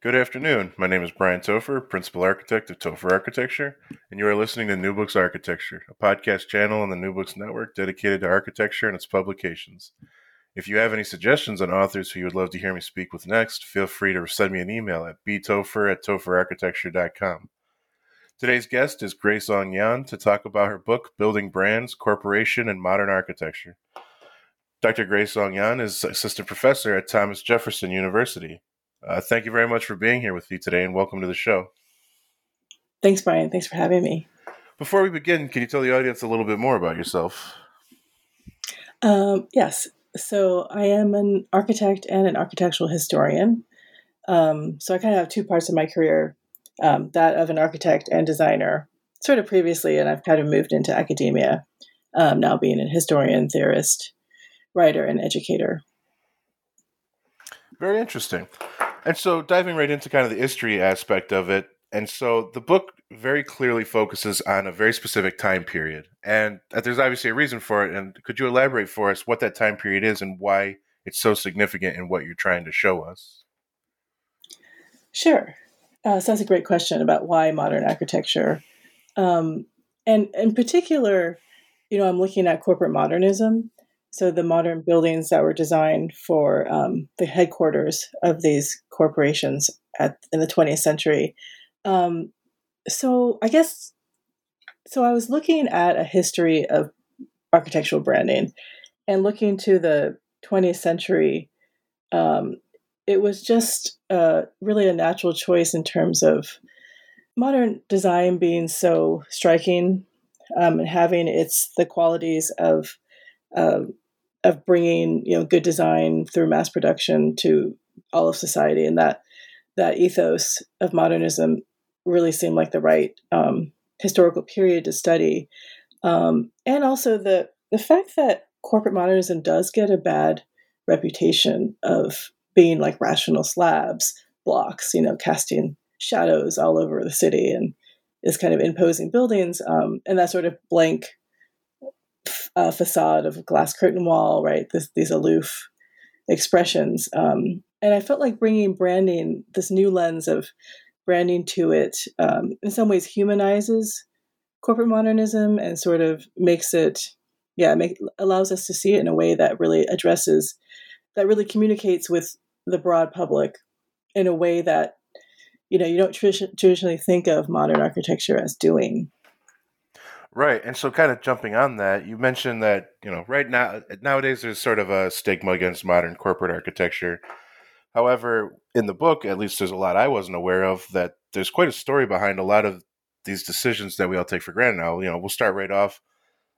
Good afternoon. My name is Brian Topher, Principal Architect of Topher Architecture, and you are listening to New Books Architecture, a podcast channel on the New Books Network dedicated to architecture and its publications. If you have any suggestions on authors who you would love to hear me speak with next, feel free to send me an email at btopher at topherarchitecture.com. Today's guest is Grace Ong Yan to talk about her book, Building Brands, Corporation, and Modern Architecture. Dr. Grace Ong Yan is assistant professor at Thomas Jefferson University. Uh, thank you very much for being here with me today and welcome to the show. Thanks, Brian. Thanks for having me. Before we begin, can you tell the audience a little bit more about yourself? Um, yes. So, I am an architect and an architectural historian. Um, so, I kind of have two parts of my career um, that of an architect and designer, sort of previously, and I've kind of moved into academia, um, now being a historian, theorist, writer, and educator. Very interesting. And so diving right into kind of the history aspect of it, and so the book very clearly focuses on a very specific time period, and there's obviously a reason for it. And could you elaborate for us what that time period is and why it's so significant in what you're trying to show us? Sure. Uh, so that's a great question about why modern architecture, um, and in particular, you know, I'm looking at corporate modernism so the modern buildings that were designed for um, the headquarters of these corporations at in the 20th century. Um, so I guess so. I was looking at a history of architectural branding and looking to the 20th century. Um, it was just uh, really a natural choice in terms of modern design being so striking um, and having its the qualities of of bringing you know good design through mass production to all of society, and that that ethos of modernism really seemed like the right um, historical period to study, um, and also the the fact that corporate modernism does get a bad reputation of being like rational slabs blocks, you know, casting shadows all over the city and is kind of imposing buildings, um, and that sort of blank uh, facade of glass curtain wall, right? This, these aloof expressions. Um, and I felt like bringing branding, this new lens of branding to it, um, in some ways humanizes corporate modernism and sort of makes it, yeah, make, allows us to see it in a way that really addresses, that really communicates with the broad public in a way that, you know, you don't traditionally think of modern architecture as doing. Right. And so kind of jumping on that, you mentioned that, you know, right now nowadays there's sort of a stigma against modern corporate architecture. However, in the book, at least there's a lot I wasn't aware of that there's quite a story behind a lot of these decisions that we all take for granted now. You know, we'll start right off.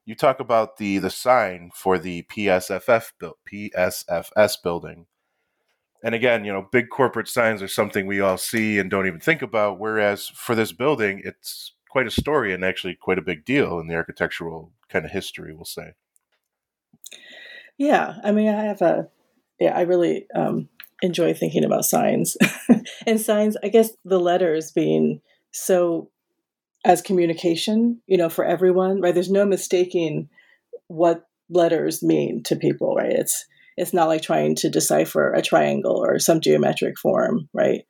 You talk about the the sign for the PSFF built PSFS building. And again, you know, big corporate signs are something we all see and don't even think about. Whereas for this building, it's quite a story and actually quite a big deal in the architectural kind of history, we'll say. Yeah, I mean, I have a, yeah, I really um, enjoy thinking about signs and signs. I guess the letters being so as communication, you know, for everyone, right? There's no mistaking what letters mean to people, right? It's it's not like trying to decipher a triangle or some geometric form, right?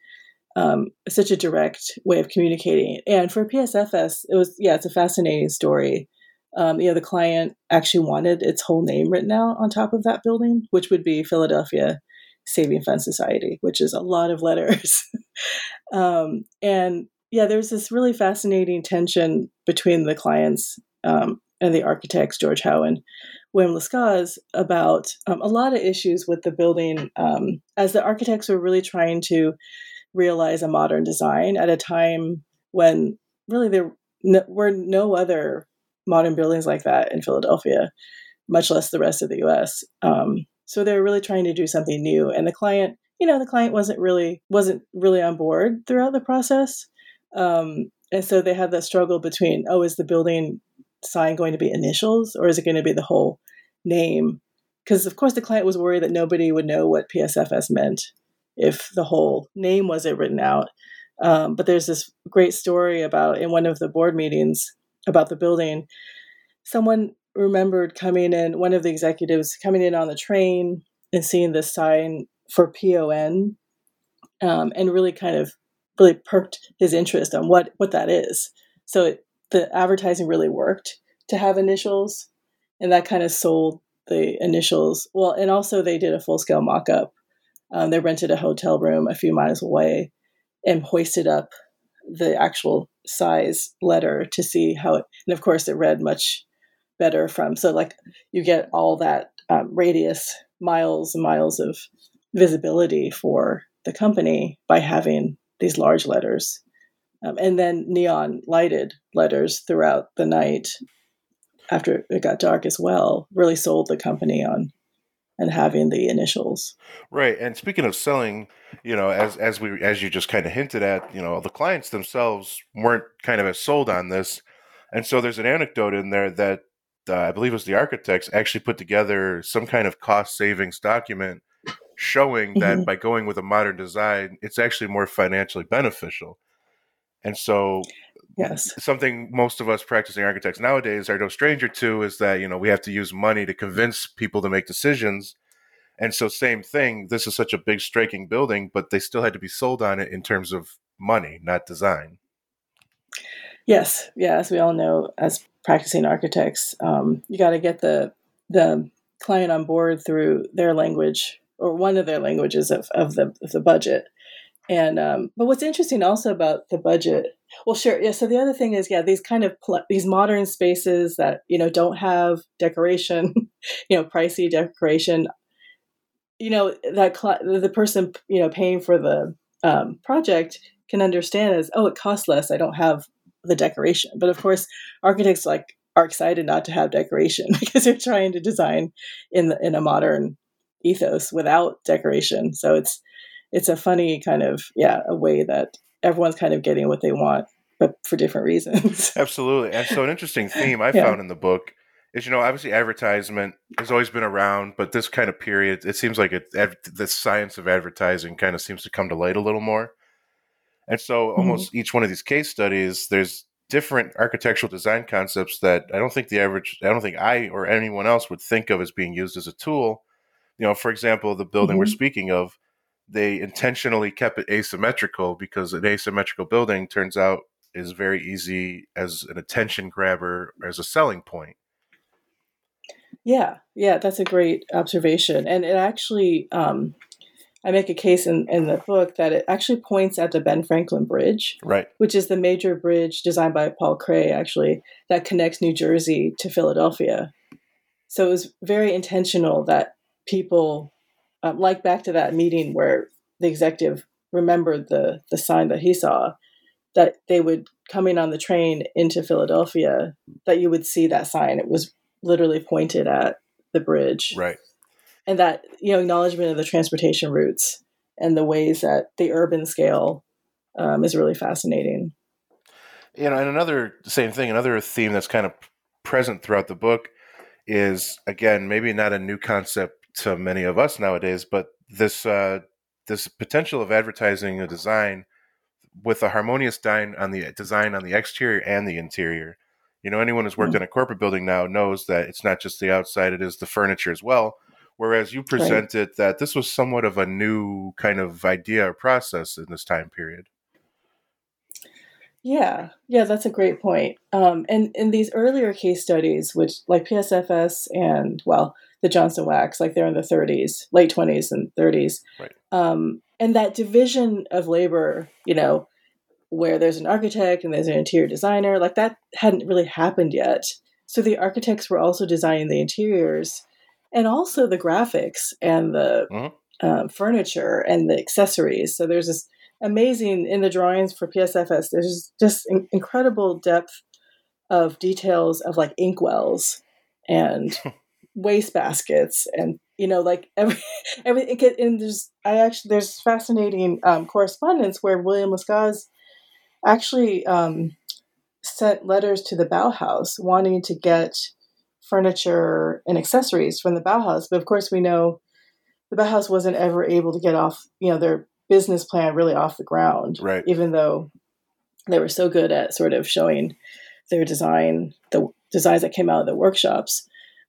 Um, such a direct way of communicating. And for PSFS, it was yeah, it's a fascinating story. Um, you know, the client actually wanted its whole name written out on top of that building, which would be Philadelphia Saving Fund Society, which is a lot of letters. um, and yeah, there's this really fascinating tension between the clients um, and the architects, George Howe and William Lescaze, about um, a lot of issues with the building um, as the architects were really trying to realize a modern design at a time when really there were no other modern buildings like that in Philadelphia, much less the rest of the U.S. Um, so they're really trying to do something new, and the client, you know the client wasn't really wasn't really on board throughout the process. Um, and so they had that struggle between oh is the building sign going to be initials or is it going to be the whole name? Because of course the client was worried that nobody would know what psfs meant if the whole name wasn't written out um, but there's this great story about in one of the board meetings about the building someone remembered coming in one of the executives coming in on the train and seeing this sign for PON um, and really kind of really perked his interest on what what that is. So it, the advertising really worked to have initials, and that kind of sold the initials. Well, and also they did a full scale mock up. Um, they rented a hotel room a few miles away and hoisted up the actual size letter to see how it. And of course, it read much better from. So like you get all that um, radius miles and miles of visibility for the company by having these large letters. Um, and then neon lighted letters throughout the night after it got dark as well really sold the company on and having the initials. Right. And speaking of selling, you know, as as we as you just kind of hinted at, you know, the clients themselves weren't kind of as sold on this. And so there's an anecdote in there that uh, I believe it was the architects actually put together some kind of cost savings document showing that mm-hmm. by going with a modern design, it's actually more financially beneficial. And so, yes, something most of us practicing architects nowadays are no stranger to is that you know we have to use money to convince people to make decisions. And so, same thing. This is such a big, striking building, but they still had to be sold on it in terms of money, not design. Yes, yeah, as we all know, as practicing architects, um, you got to get the the client on board through their language or one of their languages of, of the of the budget. And um, but what's interesting also about the budget, well, sure, yeah. So the other thing is, yeah, these kind of pl- these modern spaces that you know don't have decoration, you know, pricey decoration. You know that cl- the person you know paying for the um, project can understand as, oh, it costs less. I don't have the decoration. But of course, architects like are excited not to have decoration because they're trying to design in the, in a modern ethos without decoration. So it's it's a funny kind of yeah a way that everyone's kind of getting what they want, but for different reasons. Absolutely, and so an interesting theme I yeah. found in the book is you know obviously advertisement has always been around, but this kind of period it seems like it, the science of advertising kind of seems to come to light a little more. And so mm-hmm. almost mm-hmm. each one of these case studies, there's different architectural design concepts that I don't think the average, I don't think I or anyone else would think of as being used as a tool. You know, for example, the building mm-hmm. we're speaking of, they intentionally kept it asymmetrical because an asymmetrical building turns out is very easy as an attention grabber as a selling point. Yeah, yeah, that's a great observation, and it actually um, I make a case in, in the book that it actually points at the Ben Franklin Bridge, right, which is the major bridge designed by Paul Cret, actually, that connects New Jersey to Philadelphia. So it was very intentional that people, um, like back to that meeting where the executive remembered the the sign that he saw, that they would coming on the train into Philadelphia, that you would see that sign. It was literally pointed at the bridge, right and that you know acknowledgement of the transportation routes and the ways that the urban scale um, is really fascinating. You know, and another same thing, another theme that's kind of present throughout the book is again maybe not a new concept to many of us nowadays, but this uh, this potential of advertising a design with a harmonious design on the design on the exterior and the interior. You know, anyone who's worked mm-hmm. in a corporate building now knows that it's not just the outside; it is the furniture as well whereas you presented right. that this was somewhat of a new kind of idea or process in this time period. Yeah, yeah, that's a great point. Um, and in these earlier case studies, which like PSFS and well, the Johnson Wax, like they're in the 30s, late 20s and 30s, right? Um, and that division of labor, you know, where there's an architect and there's an interior designer, like that hadn't really happened yet. So the architects were also designing the interiors and also the graphics and the mm-hmm. uh, furniture and the accessories. So there's this amazing in the drawings for PSFS. There's just in- incredible depth of details of like inkwells and waste baskets and you know, like every every and there's I actually there's fascinating um, correspondence where William Lescaze actually um, sent letters to the Bauhaus wanting to get furniture and accessories from the Bauhaus, but of course we know the Bauhaus wasn't ever able to get off, you know, their business plan really off the ground, right? Even though they were so good at sort of showing their design, the designs that came out of the workshops.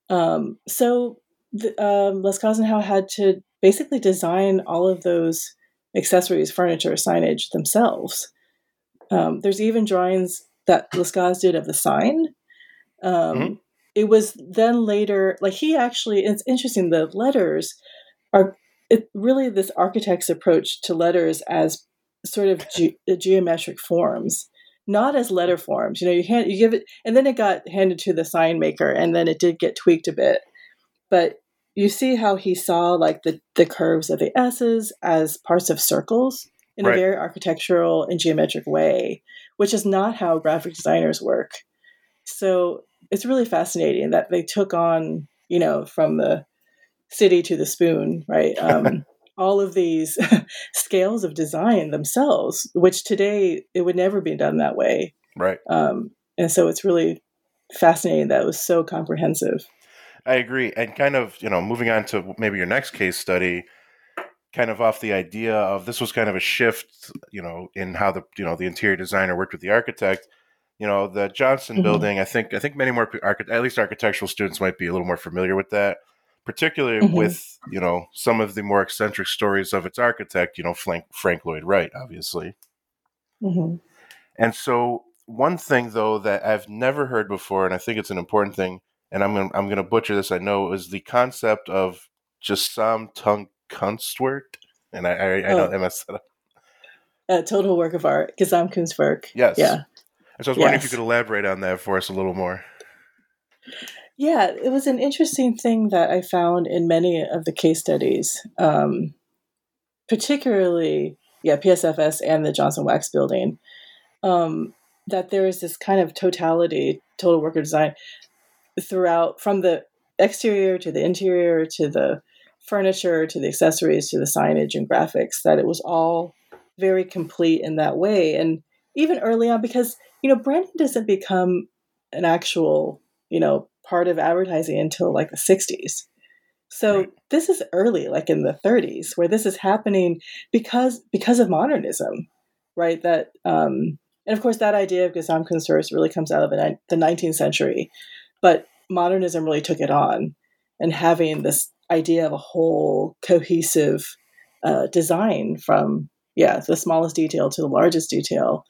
Um, so the, um, Lescaze and Howe had to basically design all of those accessories, furniture, signage themselves. Um, there's even drawings that Lescaze did of the sign. Um, mm-hmm. It was then later, like he actually, it's interesting, the letters are it, really this architect's approach to letters as sort of ge- geometric forms not as letter forms. You know, you hand you give it, and then it got handed to the sign maker, and then it did get tweaked a bit. But you see how he saw like the the curves of the S's as parts of circles in right. a very architectural and geometric way, which is not how graphic designers work. So it's really fascinating that they took on, you know, from the city to the spoon, right? Um, all of these scales of design themselves, which today it would never be done that way. Right. Um, and so it's really fascinating that it was so comprehensive. I agree. And kind of, you know, moving on to maybe your next case study, kind of off the idea of this was kind of a shift, you know, in how the, you know, the interior designer worked with the architect. You know, the Johnson mm-hmm. building, I think, I think many more, at least architectural students might be a little more familiar with that particularly mm-hmm. with you know some of the more eccentric stories of its architect you know frank, frank lloyd wright obviously mm-hmm. and so one thing though that i've never heard before and i think it's an important thing and i'm gonna, I'm going to butcher this i know is the concept of Gesamtkunstwerk and i i, I oh. know i messed that up a total work of art Gesamtkunstwerk yes yeah And so I was wondering yes. if you could elaborate on that for us a little more. Yeah, it was an interesting thing that I found in many of the case studies, um, particularly, yeah, PSFS and the Johnson Wax building, um, that there is this kind of totality, total worker design throughout from the exterior to the interior to the furniture to the accessories to the signage and graphics, that it was all very complete in that way. And even early on, because, you know, branding doesn't become an actual, you know, part of advertising until like the 60s. So right. this is early, like in the 30s, where this is happening because because of modernism, right? That um, and of course that idea of Gesamtkunstwerk really comes out of the, the 19th century, but modernism really took it on, and having this idea of a whole cohesive uh, design from yeah the smallest detail to the largest detail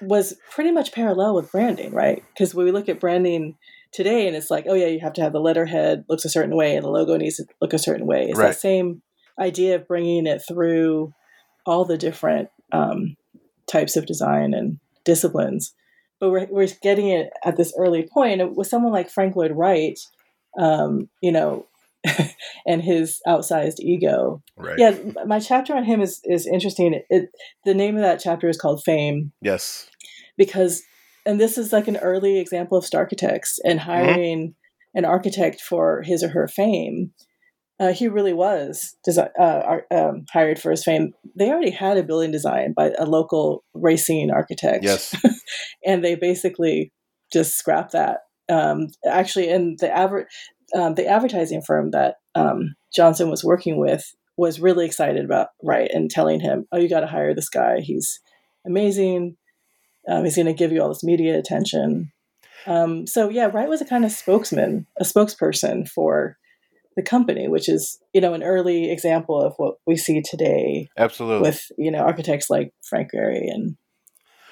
was pretty much parallel with branding, right? Because when we look at branding today, and it's like, oh yeah, you have to have the letterhead looks a certain way, and the logo needs to look a certain way. It's right. that same idea of bringing it through all the different um, types of design and disciplines. But we're we're getting it at this early point with someone like Frank Lloyd Wright. Um, you know, and his outsized ego. Right. Yeah, my chapter on him is is interesting. It, it, the name of that chapter is called Fame. Yes. Because and this is like an early example of star architects and mm-hmm. hiring mm-hmm. an architect for his or her fame. Uh, he really was desi- uh, um, hired for his fame. They already had a building design by a local racing architect. Yes. and they basically just scrapped that. Um, actually, in the average, um, the advertising firm that um, Johnson was working with was really excited about Wright and telling him, "Oh, you got to hire this guy. He's amazing. Um, he's going to give you all this media attention." Um, so yeah, Wright was a kind of spokesman, a spokesperson for the company, which is you know an early example of what we see today. Absolutely, with you know architects like Frank Gehry and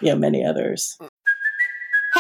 you know many others.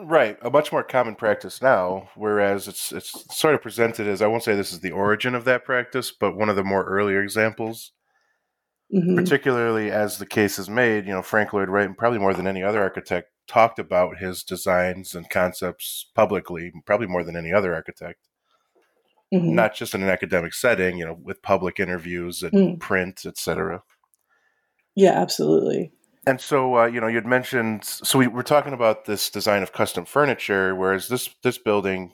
Right, a much more common practice now, whereas it's it's sort of presented as I won't say this is the origin of that practice, but one of the more earlier examples. Mhm. Particularly as the case is made, you know, Frank Lloyd Wright, and probably more than any other architect, talked about his designs and concepts publicly, probably more than any other architect. Mhm. Not just in an academic setting, you know, with public interviews and Mm. print, etc. Yeah, absolutely. And so, uh, you know, you'd mentioned. So we were talking about this design of custom furniture, whereas this this building.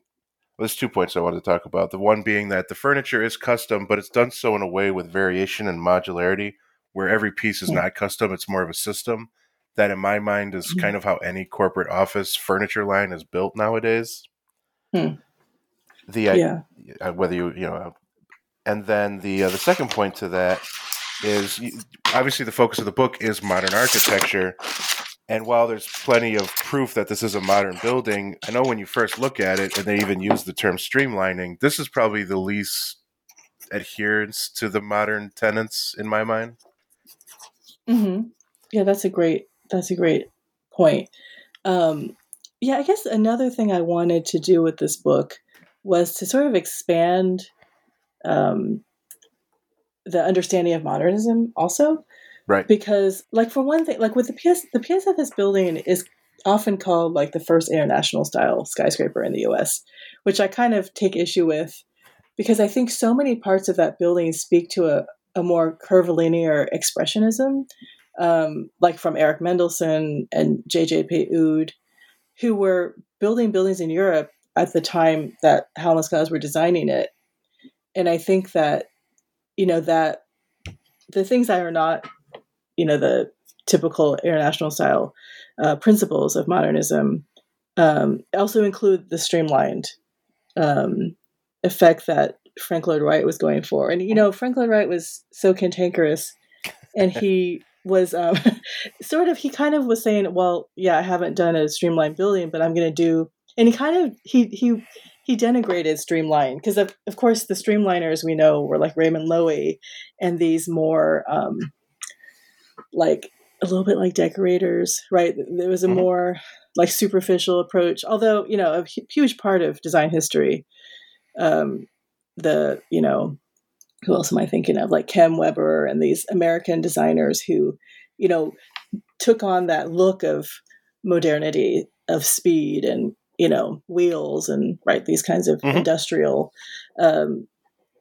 Well, there's two points I wanted to talk about. The one being that the furniture is custom, but it's done so in a way with variation and modularity, where every piece is Hmm. not custom; it's more of a system. That, in my mind, is Mhm. kind of how any corporate office furniture line is built nowadays. Hmm. The Yeah. whether you you know, and then the uh, the second point to that is obviously the focus of the book is modern architecture. And while there's plenty of proof that this is a modern building, I know when you first look at it, and they even use the term streamlining, this is probably the least adherence to the modern tenants in my mind. hmm Yeah, that's a great that's a great point. Um, yeah, I guess another thing I wanted to do with this book was to sort of expand um, the understanding of modernism also Right. because like for one thing like with the PS the PSFS building is often called like the first international style skyscraper in the US which I kind of take issue with because I think so many parts of that building speak to a, a more curvilinear expressionism um, like from Erich Mendelsohn and J.J.P. Oud who were building buildings in Europe at the time that Howe and Lescaze were designing it and I think that you know that the things that are not you know the typical international style uh, principles of modernism um, also include the streamlined um, effect that Frank Lloyd Wright was going for. And you know, Frank Lloyd Wright was so cantankerous, and he was um, sort of he kind of was saying, "Well, yeah, I haven't done a streamlined building, but I'm going to do." And he kind of he he he denigrated streamline because of of course the streamliners we know were like Raymond Loewy and these more um, like a little bit like decorators, right? There was a Mhm. more like superficial approach, although you know a huge part of design history. Um, the you know who else am I thinking of? Like Kem Weber and these American designers who you know took on that look of modernity, of speed, and you know wheels and right these kinds of Mhm. industrial um,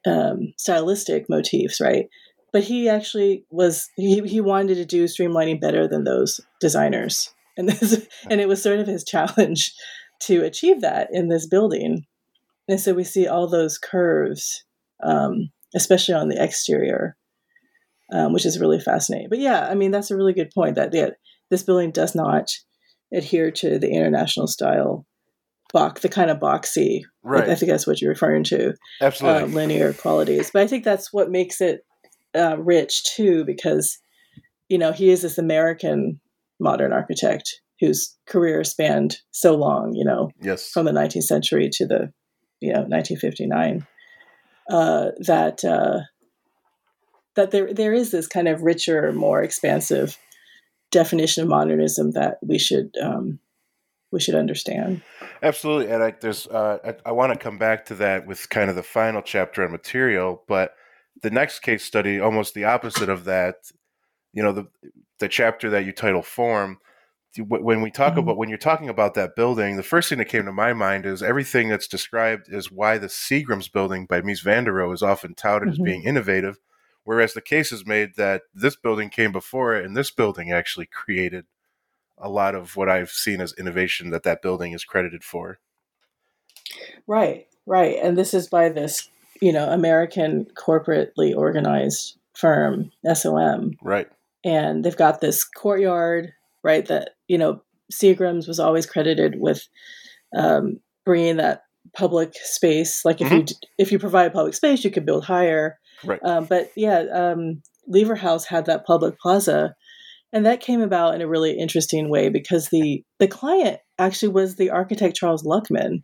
um, stylistic motifs, right? But he actually was he, he wanted to do streamlining better than those designers, and this and it was sort of his challenge to achieve that in this building. And so we see all those curves, um, especially on the exterior, um, which is really fascinating. But yeah, I mean that's a really good point that yeah, this building does not adhere to the international style box, the kind of boxy. I- Right. I think that's what you're referring to Absolutely. uh, linear qualities. But I think that's what makes it uh, rich too, because you know he is this American modern architect whose career spanned so long. You know, yes. from the 19th century to the you know 1959. Uh, that uh, that there there is this kind of richer, more expansive definition of modernism that we should um, we should understand. Absolutely, and I, there's uh, I, I want to come back to that with kind of the final chapter on material, but the next case study, almost the opposite of that. You know, the the chapter that you title "Form." When we talk Mhm. about when you're talking about that building, the first thing that came to my mind is everything that's described is why the Seagrams building by Mies van der Rohe is often touted as Mhm. being innovative, whereas the case is made that this building came before it, and this building actually created a lot of what I've seen as innovation that that building is credited for. Right, right. And this is by this, you know, American corporately organized firm, SOM. Right. And they've got this courtyard, right? That, you know, Seagrams was always credited with um, bringing that public space. Like if you if you provide public space, you could build higher. Right. Um, but yeah, um, Lever House had that public plaza, and that came about in a really interesting way because the the client actually was the architect Charles Luckman.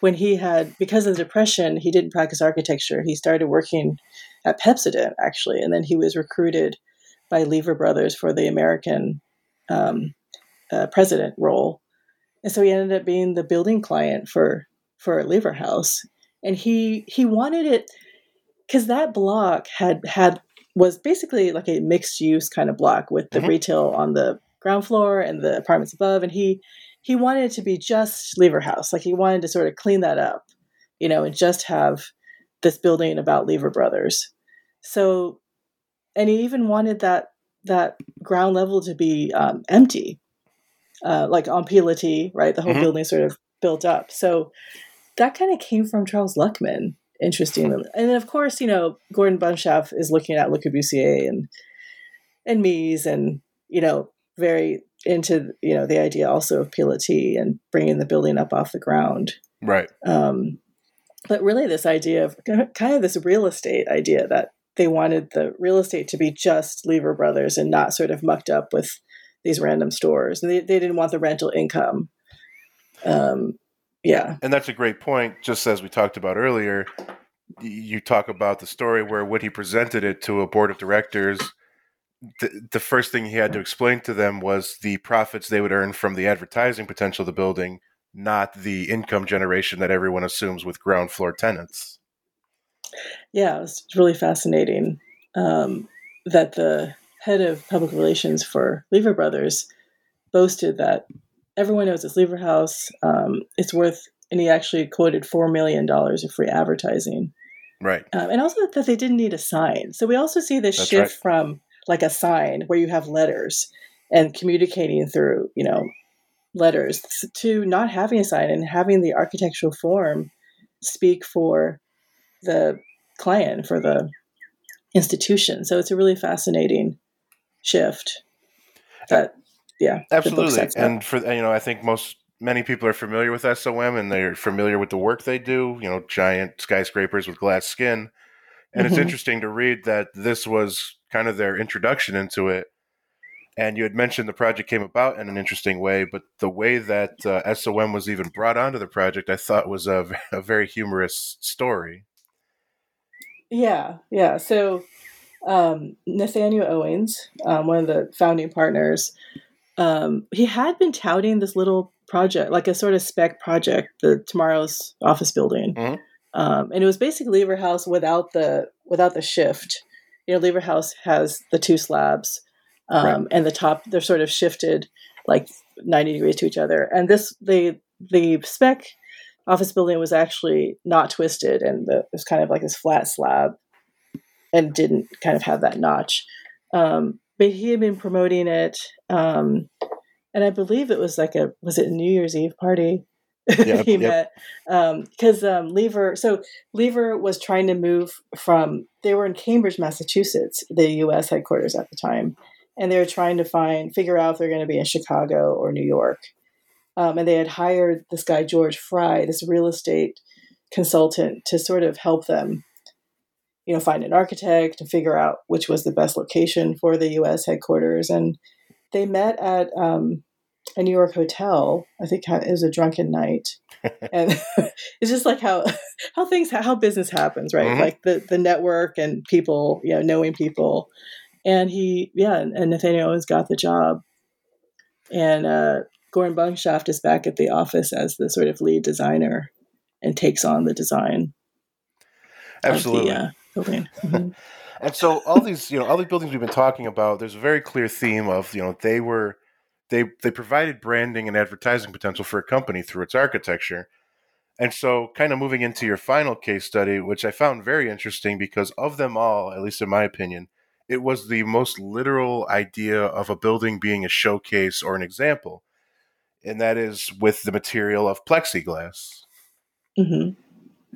When he had because of the depression, he didn't practice architecture. He started working at Pepsodent actually, and then he was recruited by Lever Brothers for the American um, uh, president role. and so he ended up being the building client for for Lever House, and he he wanted it because that block had had was basically like a mixed use kind of block with the Mhm. retail on the ground floor and the apartments above, and he he wanted it to be just Lever House, like he wanted to sort of clean that up, you know, and just have this building about Lever Brothers. So, and he even wanted that that ground level to be um, empty, uh, like on Pilotis, right? The whole Mhm. building sort of built up. So that kind of came from Charles Luckman, interestingly. And then, of course, you know, Gordon Bunshaft is looking at Le Corbusier and and Mies, and you know, very into you know the idea also of Pilotis and bringing the building up off the ground. Right. Um, but really, this idea of kind of this real estate idea that they wanted the real estate to be just Lever Brothers and not sort of mucked up with these random stores. And they, they didn't want the rental income. Um, yeah. And that's a great point. Just as we talked about earlier, you talk about the story where when he presented it to a board of directors, the, the first thing he had to explain to them was the profits they would earn from the advertising potential of the building, not the income generation that everyone assumes with ground floor tenants. Yeah, it was really fascinating um, that the head of public relations for Lever Brothers boasted that everyone knows it's Lever House. Um, it's worth, and he actually quoted $4 million of free advertising. Right. Um, and also that they didn't need a sign. So we also see this That's shift from like a sign where you have letters and communicating through, you know, letters to not having a sign and having the architectural form speak for the client, for the institution. So it's a really fascinating shift that, yeah, Absolutely. And for you know, I think most many people are familiar with SOM and they're familiar with the work they do, you know, giant skyscrapers with glass skin. And it's Mhm. interesting to read that this was kind of their introduction into it. And you had mentioned the project came about in an interesting way, but the way that uh, SOM was even brought onto the project, I thought was a, a very humorous story. Yeah, yeah. So um, Nathaniel Owings, um, one of the founding partners, um, he had been touting this little project, like a sort of spec project, the Tomorrow's office building, Mhm. um, and it was basically Lever House without the without the shift. You know, Lever House has the two slabs, um, Right. and the top they're sort of shifted like ninety degrees to each other, and this the the spec office building was actually not twisted and the, it was kind of like this flat slab and didn't kind of have that notch. Um, but he had been promoting it, um, and I believe it was like a was it a New Year's Eve party? Yep, he yep. met because um, Lever. So Lever was trying to move from. They were in Cambridge, Massachusetts, the U.S. headquarters at the time, and they were trying to find figure out if they're going to be in Chicago or New York. Um, and they had hired this guy George Fry, this real estate consultant, to sort of help them, you know, find an architect and figure out which was the best location for the U.S. headquarters. And they met at um, a New York hotel. I think it was a drunken night, and it's just like how how things how business happens, right? Mhm. Like the the network and people, you know, knowing people. And he, yeah, and Nathaniel Owings got the job, and uh, Gordon Bunshaft is back at the office as the sort of lead designer and takes on the design Absolutely. the uh, building. Mhm. And so all these, you know, all these buildings we've been talking about, there's a very clear theme of, you know, they were they they provided branding and advertising potential for a company through its architecture. And so kind of moving into your final case study, which I found very interesting because of them all, at least in my opinion, it was the most literal idea of a building being a showcase or an example. And that is with the material of plexiglass. Mhm.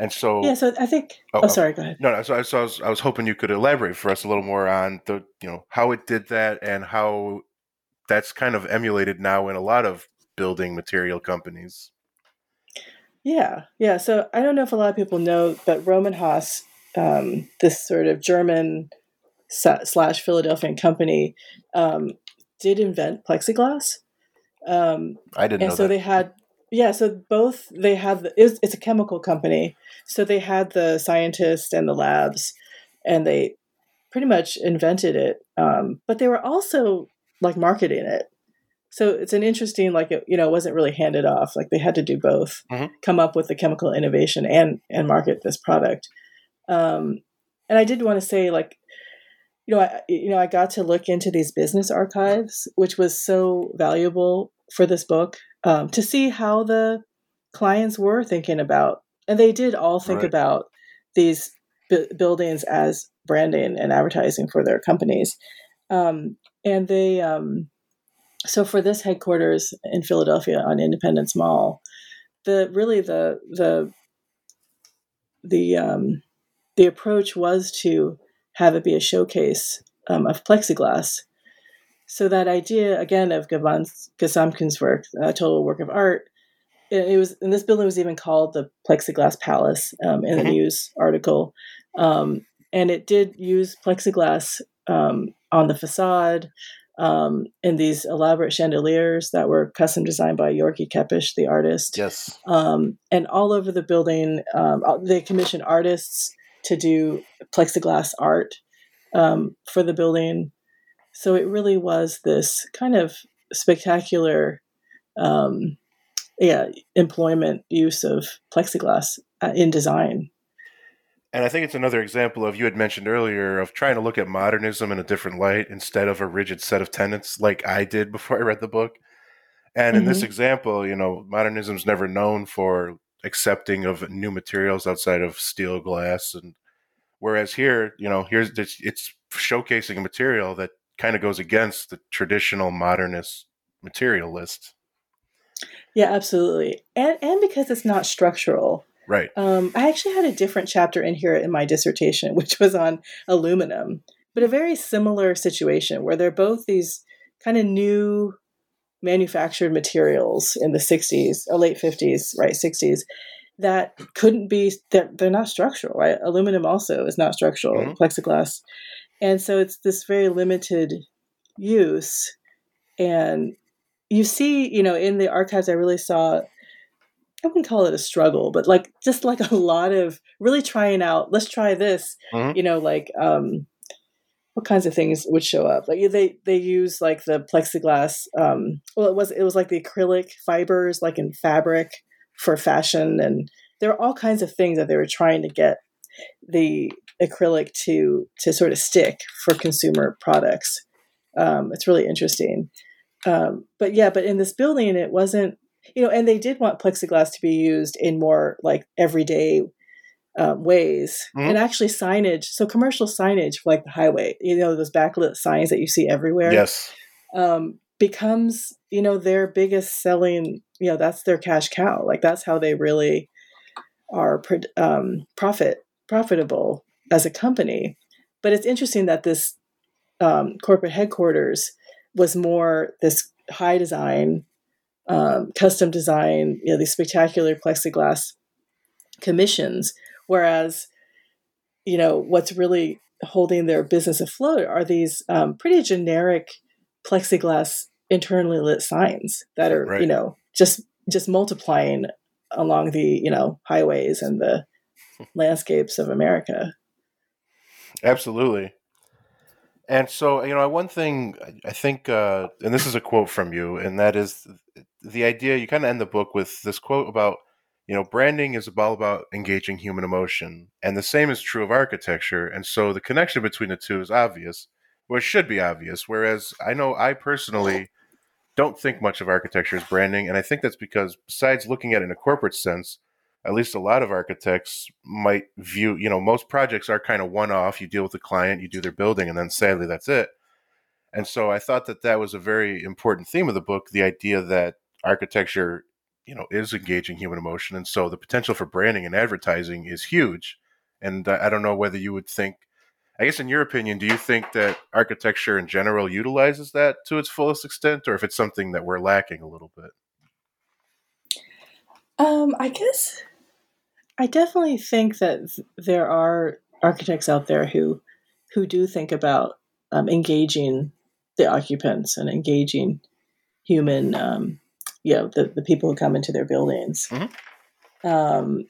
And so Yeah, so I think. Oh, Oh, oh. sorry. Go ahead. No, no. So, I- so I, was, I was hoping you could elaborate for us a little more on the, you know, how it did that and how that's kind of emulated now in a lot of building material companies. Yeah, yeah. So I don't know if a lot of people know, but Rohm and Haas, um, this sort of German slash Philadelphian company, um, did invent plexiglass. Um, I didn't know. and so that. they had, yeah. So both they had. The, it's, it's a chemical company, so they had the scientists and the labs, and they pretty much invented it. Um, but they were also like marketing it so it's an interesting like it, you know it wasn't really handed off like they had to do both Mhm. come up with the chemical innovation and and market this product um and i did want to say like you know i you know i got to look into these business archives which was so valuable for this book um, to see how the clients were thinking about and they did all think Right. about these bu- buildings as branding and advertising for their companies um, and they um, so for this headquarters in Philadelphia on Independence Mall, the really the the the um, the approach was to have it be a showcase um, of plexiglass. So that idea again of Gavans- Gesamtkunstwerk, work, a total work of art, it, was and this building was even called the Plexiglass Palace um, in the Mhm. news article, um, and it did use plexiglass um, on the facade um, in these elaborate chandeliers that were custom designed by György Kepes, the artist. Yes. Um, and all over the building, um, uh, they commissioned artists to do plexiglass art um, for the building. So it really was this kind of spectacular, um, yeah, employment use of plexiglass uh, in design. And I think it's another example of you had mentioned earlier of trying to look at modernism in a different light instead of a rigid set of tenets like I did before I read the book. And in this example, you know, modernism's never known for accepting of new materials outside of steel, glass, and whereas here, you know, here's it's, it's showcasing a material that kind of goes against the traditional modernist materialist. Yeah, absolutely, and and because it's not structural. Right. Um, I actually had a different chapter in here in my dissertation, which was on aluminum, but a very similar situation where they're both these kind of new manufactured materials in the 60s or late 50s, right, 60s that couldn't be they're, they're not structural, right? Aluminum also is not structural, Mhm. plexiglass. And so it's this very limited use and you see, you know, in the archives I really saw I wouldn't call it a struggle, but like just like a lot of really trying out, let's try this, Mhm. you know, like um what kinds of things would show up? Like they they use like the plexiglass um well it was it was like the acrylic fibers like in fabric for fashion and there were all kinds of things that they were trying to get the acrylic to to sort of stick for consumer products. Um, it's really interesting. Um, but yeah, but in this building, it wasn't, you know, and they did want plexiglass to be used in more like everyday um, ways Mhm. and actually signage. So commercial signage, like the highway, you know, those backlit signs that you see everywhere, Yes. um, becomes, you know, their biggest selling, you know, that's their cash cow. Like that's how they really are um, profit profitable as a company. But it's interesting that this um, corporate headquarters was more this high design, um, custom design, you know, these spectacular plexiglass commissions, whereas, you know, what's really holding their business afloat are these um, pretty generic plexiglass internally lit signs that are, Right. you know, just just multiplying along the you know highways and the landscapes of America. Absolutely. And so, you know, one thing I- think, uh, and this is a quote from you, and that is the idea you kind of end the book with this quote about, you know, branding is all about engaging human emotion. And the same is true of architecture. And so the connection between the two is obvious, or it should be obvious. Whereas I know I personally don't think much of architecture as branding. And I think that's because, besides looking at it in a corporate sense, at least a lot of architects might view, you know, most projects are kind of one off. You deal with the client, you do their building, and then sadly, that's it. And so I thought that that was a very important theme of the book the idea that architecture, you know, is engaging human emotion. And so the potential for branding and advertising is huge. And uh, I don't know whether you would think, I guess, in your opinion, do you think that architecture in general utilizes that to its fullest extent, or if it's something that we're lacking a little bit? Um, I guess I definitely think that there are architects out there who who do think about um, engaging the occupants and engaging human, um, you know, the, the people who come into their buildings. Mhm. Um,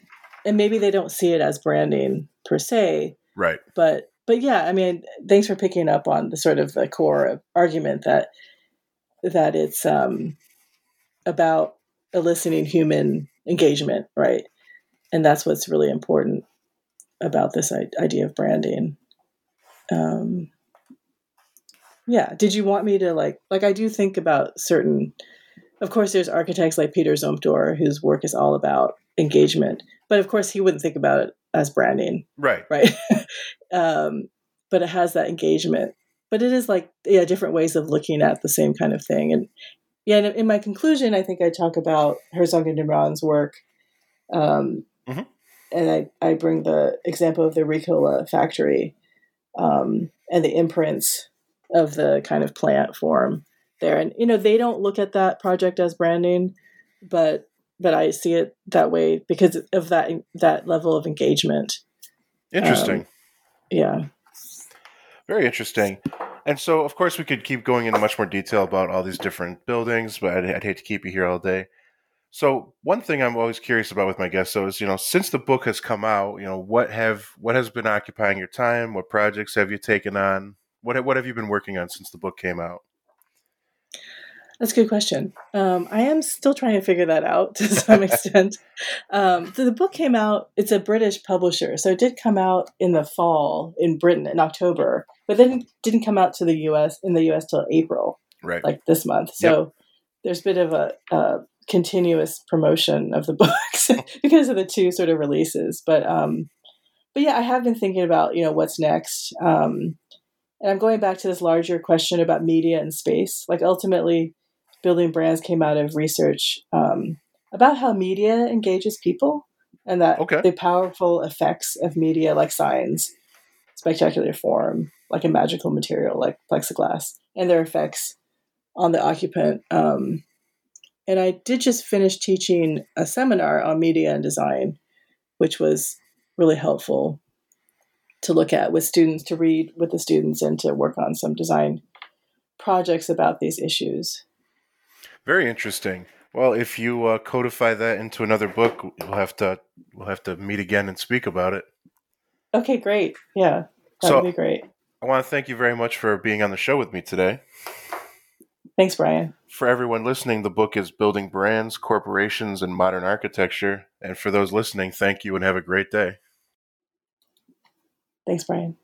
and maybe they don't see it as branding per se, Right. but but yeah, I mean, thanks for picking up on the sort of the core argument that that it's um, about eliciting human engagement, right? And that's what's really important about this idea of branding. Um, yeah. Did you want me to like like I do think about certain of course there's architects like Peter Zumthor whose work is all about engagement. But of course he wouldn't think about it as branding. Right. Right. um, but it has that engagement. But it is like yeah, different ways of looking at the same kind of thing. And yeah, in, in my conclusion, I think I talk about Herzog and de Meuron's work. Um, mm-hmm. And I, I bring the example of the Ricola factory um, and the imprints of the kind of plant form there. And you know, they don't look at that project as branding, but but I see it that way because of that that level of engagement. Interesting. Um, yeah. Very interesting. And so, of course, we could keep going into much more detail about all these different buildings, but I'd, I'd hate to keep you here all day. So, one thing I'm always curious about with my guests, though, is you know, since the book has come out, you know, what have what has been occupying your time? What projects have you taken on? What what have you been working on since the book came out? That's a good question. Um, I am still trying to figure that out to some extent. Um, so the book came out. It's a British publisher, so it did come out in the fall in Britain in October, but then didn't come out to the U.S. in the U.S. till April, right? Like this month. So yep. there's a bit of a, a, continuous promotion of the books because of the two sort of releases. But um, but yeah, I have been thinking about you know what's next. Um, and I'm going back to this larger question about media and space. Like ultimately, building brands came out of research um, about how media engages people and that okay. the powerful effects of media, like signs, spectacular form, like a magical material like plexiglass, and their effects on the occupant. Um, and I did just finish teaching a seminar on media and design, which was really helpful to look at with students, to read with the students, and to work on some design projects about these issues. Very interesting. Well, if you uh, codify that into another book, we'll have to we'll have to meet again and speak about it. Okay, great. Yeah, that so, would be great. I want to thank you very much for being on the show with me today. Thanks, Brian. For everyone listening, the book is Building Brands, Corporations, and Modern Architecture. And for those listening, thank you and have a great day. Thanks, Brian.